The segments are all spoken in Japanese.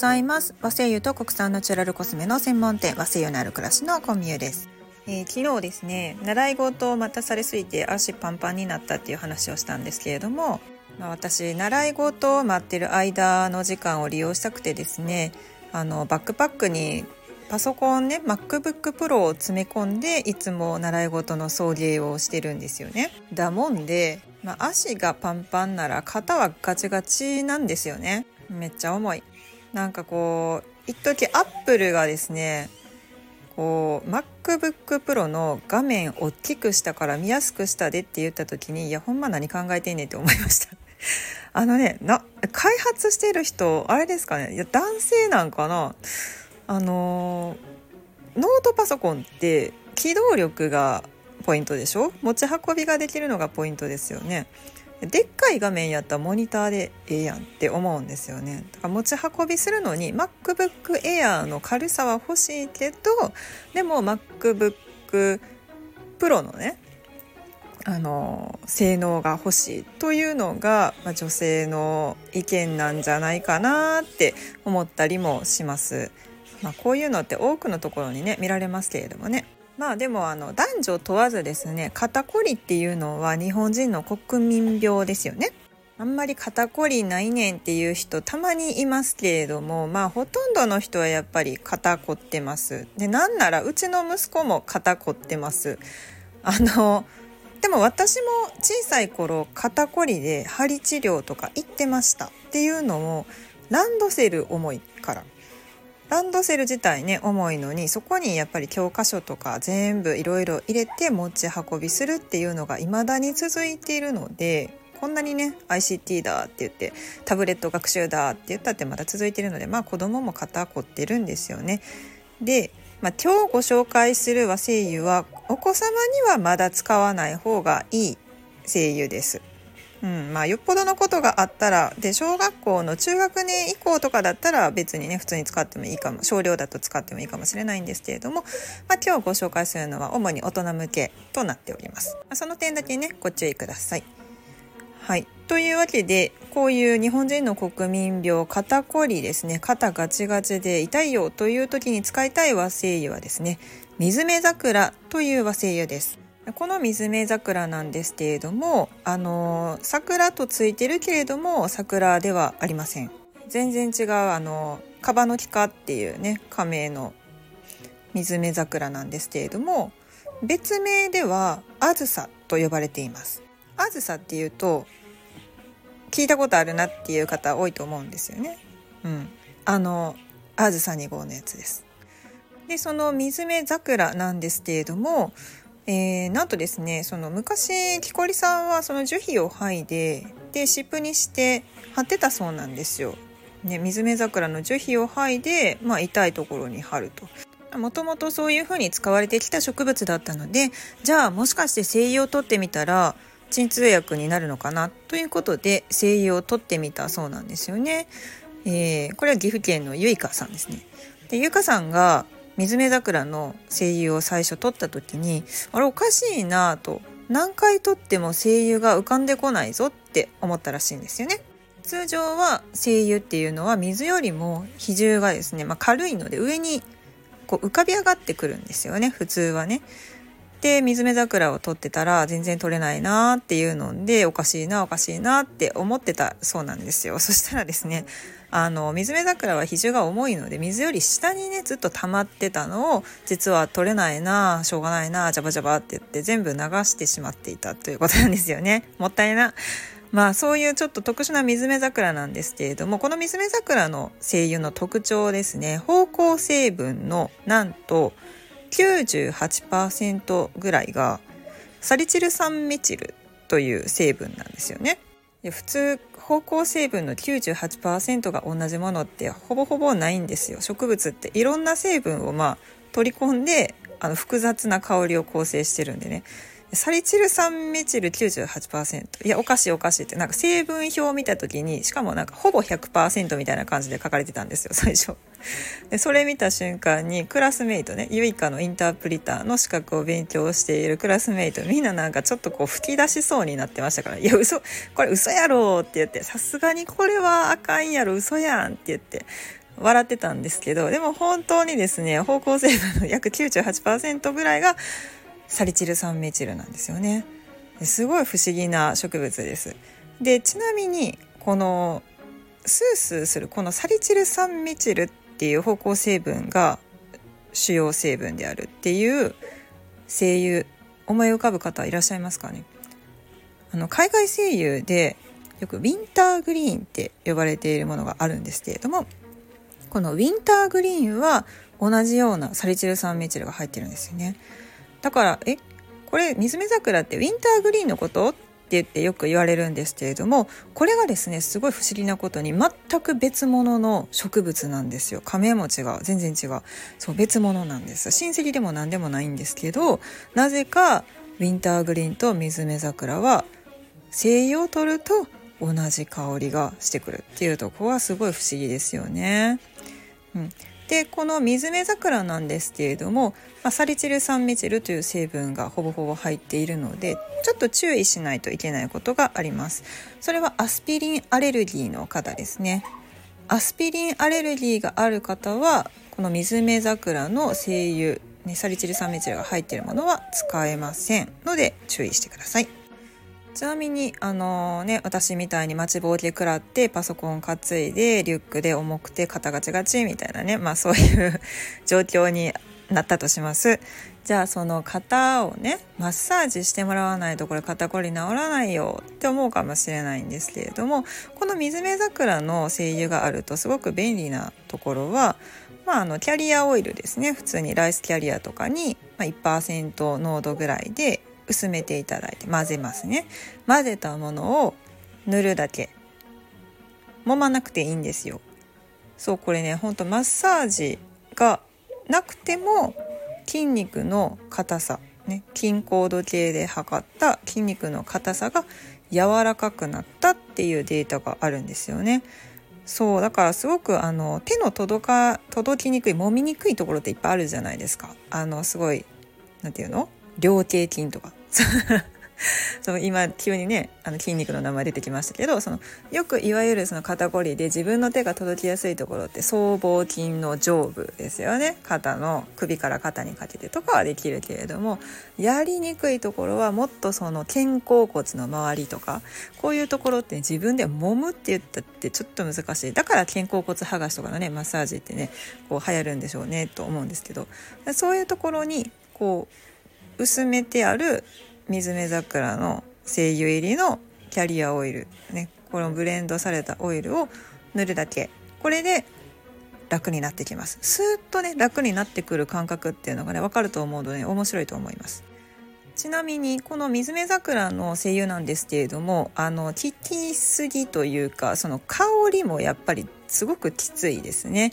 ざいます。和製油と国産ナチュラルコスメの専門店和製油のある暮らしのコミュです、えー、昨日ですね習い事を待たされすぎて足パンパンになったっていう話をしたんですけれども、まあ、私習い事を待ってる間の時間を利用したくてですねあのバックパックにパソコンね MacBook Pro を詰め込んでいつも習い事の送迎をしてるんですよね。だもんで、まあ、足がパンパンなら肩はガチガチなんですよね。めっちゃ重い。なんかこう一時アップルがですねこう MacBook Pro の画面を大きくしたから見やすくしたでって言った時にいやほんま何考えてんねんって思いました。あのねな開発してる人あれですかねいや男性なんかなあのノートパソコンって機動力がポイントでしょ？持ち運びができるのがポイントですよね。でっかい画面やったらモニターでええやんって思うんですよねだから持ち運びするのに MacBook Air の軽さは欲しいけどでも MacBook Pro のねあの性能が欲しいというのが、まあ、女性の意見なんじゃないかなって思ったりもします。まあ、こういうのって多くのところにね見られますけれどもねまあでもあの男女問わずですね肩こりっていうのは日本人の国民病ですよね。あんまり肩こりないねんっていう人たまにいますけれどもまあほとんどの人はやっぱり肩こってます。でなんならうちの息子も肩こってます。あのでも私も小さい頃肩こりで針治療とか行ってましたっていうのもランドセル重いからランドセル自体ね重いのにそこにやっぱり教科書とか全部いろいろ入れて持ち運びするっていうのが未だに続いているのでこんなにね ICT だって言ってタブレット学習だって言ったってまだ続いているのでまあ子供も肩凝ってるんですよね。で、まあ、今日ご紹介する和精油はお子様にはまだ使わない方がいい精油です。うんまあ、よっぽどのことがあったらで小学校の中学年以降とかだったら別にね普通に使ってもいいかも少量だと使ってもいいかもしれないんですけれども、まあ、今日ご紹介するのは主に大人向けとなっております。その点だけねご注意ください。はい、というわけでこういう日本人の国民病肩こりですね肩ガチガチで痛いよという時に使いたい和製油はですね水目桜という和製油です。この水目桜なんですけれどもあの桜とついてるけれども桜ではありません。全然違うあのカバノキカっていうね仮名の水目桜なんですけれども別名ではあずさと呼ばれています。あずさっていうと聞いたことあるなっていう方多いと思うんですよね。うん。あのあずさ2号のやつです。でその水目桜なんですけれどもえー、なんとですねその昔木こりさんはその樹皮を剥いでで湿布にして貼ってたそうなんですよ。ね、水目桜の樹皮を剥いで、まあ、痛いところに貼ると。もともとそういうふうに使われてきた植物だったのでじゃあもしかして精油を取ってみたら鎮痛薬になるのかな？ということで精油を取ってみたそうなんですよね。えー、これは岐阜県のゆいかさんですね。でゆいかさんが水目桜の精油を最初取った時にあれおかしいなと何回撮っても精油が浮かんでこないぞって思ったらしいんですよね。通常は精油っていうのは水よりも比重がですね、まあ、軽いので上にこう浮かび上がってくるんですよね普通はね。で水目桜を取ってたら全然取れないなっていうのでおかしいなおかしいなって思ってたそうなんですよ。そしたらですねあの水目桜は比重が重いので水より下にねずっと溜まってたのを実は取れないなしょうがないなジャバジャバって言って全部流してしまっていたということなんですよね。もったいな。まあそういうちょっと特殊な水目桜なんですけれどもこの水目桜の精油の特徴ですね芳香成分のなんと98%ぐらいがサリチル酸メチルという成分なんですよね。で普通芳香成分の98%が同じものってほぼほぼないんですよ植物っていろんな成分をまあ取り込んであの複雑な香りを構成してるんでねサリチル酸メチル98%いやおかしいおかしいって。なんか成分表を見た時にしかもなんかほぼ100%みたいな感じで書かれてたんですよ 最初。でそれ見た瞬間にクラスメイトねユイカのインタープリターの資格を勉強しているクラスメイトみんななんかちょっとこう吹き出しそうになってましたから「いや嘘。これ嘘やろ」って言って「さすがにこれはあかんやろ。嘘やん」って言って。笑ってたんですけどでも本当にですね芳香成分の約98%ぐらいがサリチル酸メチルなんですよね。すごい不思議な植物です。でちなみにこのスースーするこのサリチル酸メチルっていう芳香成分が主要成分であるっていう精油思い浮かぶ方いらっしゃいますかね？あの海外精油でよくウィンターグリーンって呼ばれているものがあるんですけれどもこのウィンターグリーンは同じようなサリチル酸メチルが入ってるんですよね。だからえこれ水目桜ってウィンターグリーンのこと？って言ってよく言われるんですけれどもこれがですねすごい不思議なことに全く別物の植物なんですよ。カメムシが全然違う。そう別物なんです。親戚でも何でもないんですけどなぜかウィンターグリーンと水目桜は精油を取ると同じ香りがしてくるっていうとこはすごい不思議ですよね。うん、でこの水目桜なんですけれども、まあ、サリチル酸メチルという成分がほぼほぼ入っているのでちょっと注意しないといけないことがあります。それはアスピリンアレルギーの方ですね。アスピリンアレルギーがある方はこの水目桜の精油、ね、サリチル酸メチルが入っているものは使えませんので注意してください。ちなみにあのね私みたいに待ちぼうけ食らってパソコン担いでリュックで重くて肩ガチガチみたいなねまあそういう 状況になったとします。じゃあその肩をねマッサージしてもらわないとこれ肩こり治らないよって思うかもしれないんですけれどもこの水目桜の精油があるとすごく便利なところはまあ、あのキャリアオイルですね。普通にライスキャリアとかに、まあ、1%濃度ぐらいで薄めていただいて混ぜますね。混ぜたものを塗るだけ。揉まなくていいんですよ。そうこれねほんとマッサージがなくても筋肉の硬さね筋高度計で測った筋肉の硬さが柔らかくなったっていうデータがあるんですよね。そうだからすごくあの手の届か届きにくい揉みにくいところっていっぱいあるじゃないですか。あのすごい何て言うの？両頸筋とか。その今急にねあの筋肉の名前出てきましたけどそのよくいわゆるその肩こりで自分の手が届きやすいところって僧帽筋の上部ですよね。肩の首から肩にかけてとかはできるけれどもやりにくいところはもっとその肩甲骨の周りとかこういうところって自分で揉むって言ったってちょっと難しい。だから肩甲骨剥がしとかのねマッサージってねこう流行るんでしょうねと思うんですけどそういうところにこう薄めてある水目桜の精油入りのキャリアオイルねこのブレンドされたオイルを塗るだけ。これで楽になってきます。スーッとね楽になってくる感覚っていうのがね分かると思うので面白いと思います。ちなみにこの水目桜の精油なんですけれどもあの効きすぎというかその香りもやっぱりすごくきついですね。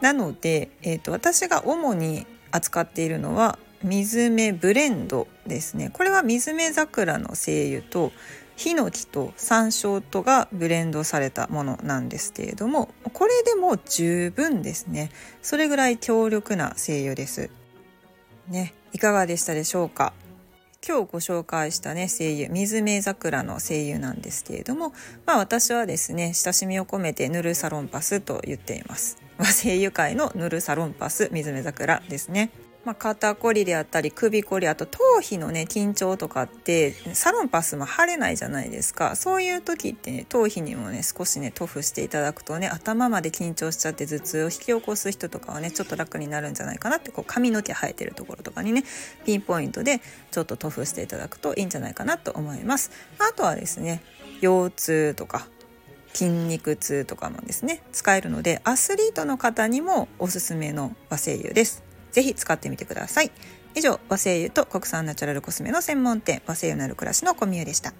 なので、えーと私が主に扱っているのは水目ブレンドですね。これは水目桜の精油とヒノキと山椒とがブレンドされたものなんですけれどもこれでも十分ですね。それぐらい強力な精油です。ねいかがでしたでしょうか？今日ご紹介したね精油水目桜の精油なんですけれどもまあ私はですね親しみを込めてヌルサロンパスと言っています。精油界のヌルサロンパス水目桜ですね。まあ、肩こりであったり首こりあと頭皮のね緊張とかってサロンパスも腫れないじゃないですか。そういう時ってね頭皮にもね少しね塗布していただくとね頭まで緊張しちゃって頭痛を引き起こす人とかはねちょっと楽になるんじゃないかなってこう髪の毛生えてるところとかにねピンポイントでちょっと塗布していただくといいんじゃないかなと思います。あとはですね腰痛とか筋肉痛とかもですね使えるのでアスリートの方にもおすすめの和精油です。ぜひ使ってみてください。以上、和製油と国産ナチュラルコスメの専門店、和製油なる暮らしのコミューでした。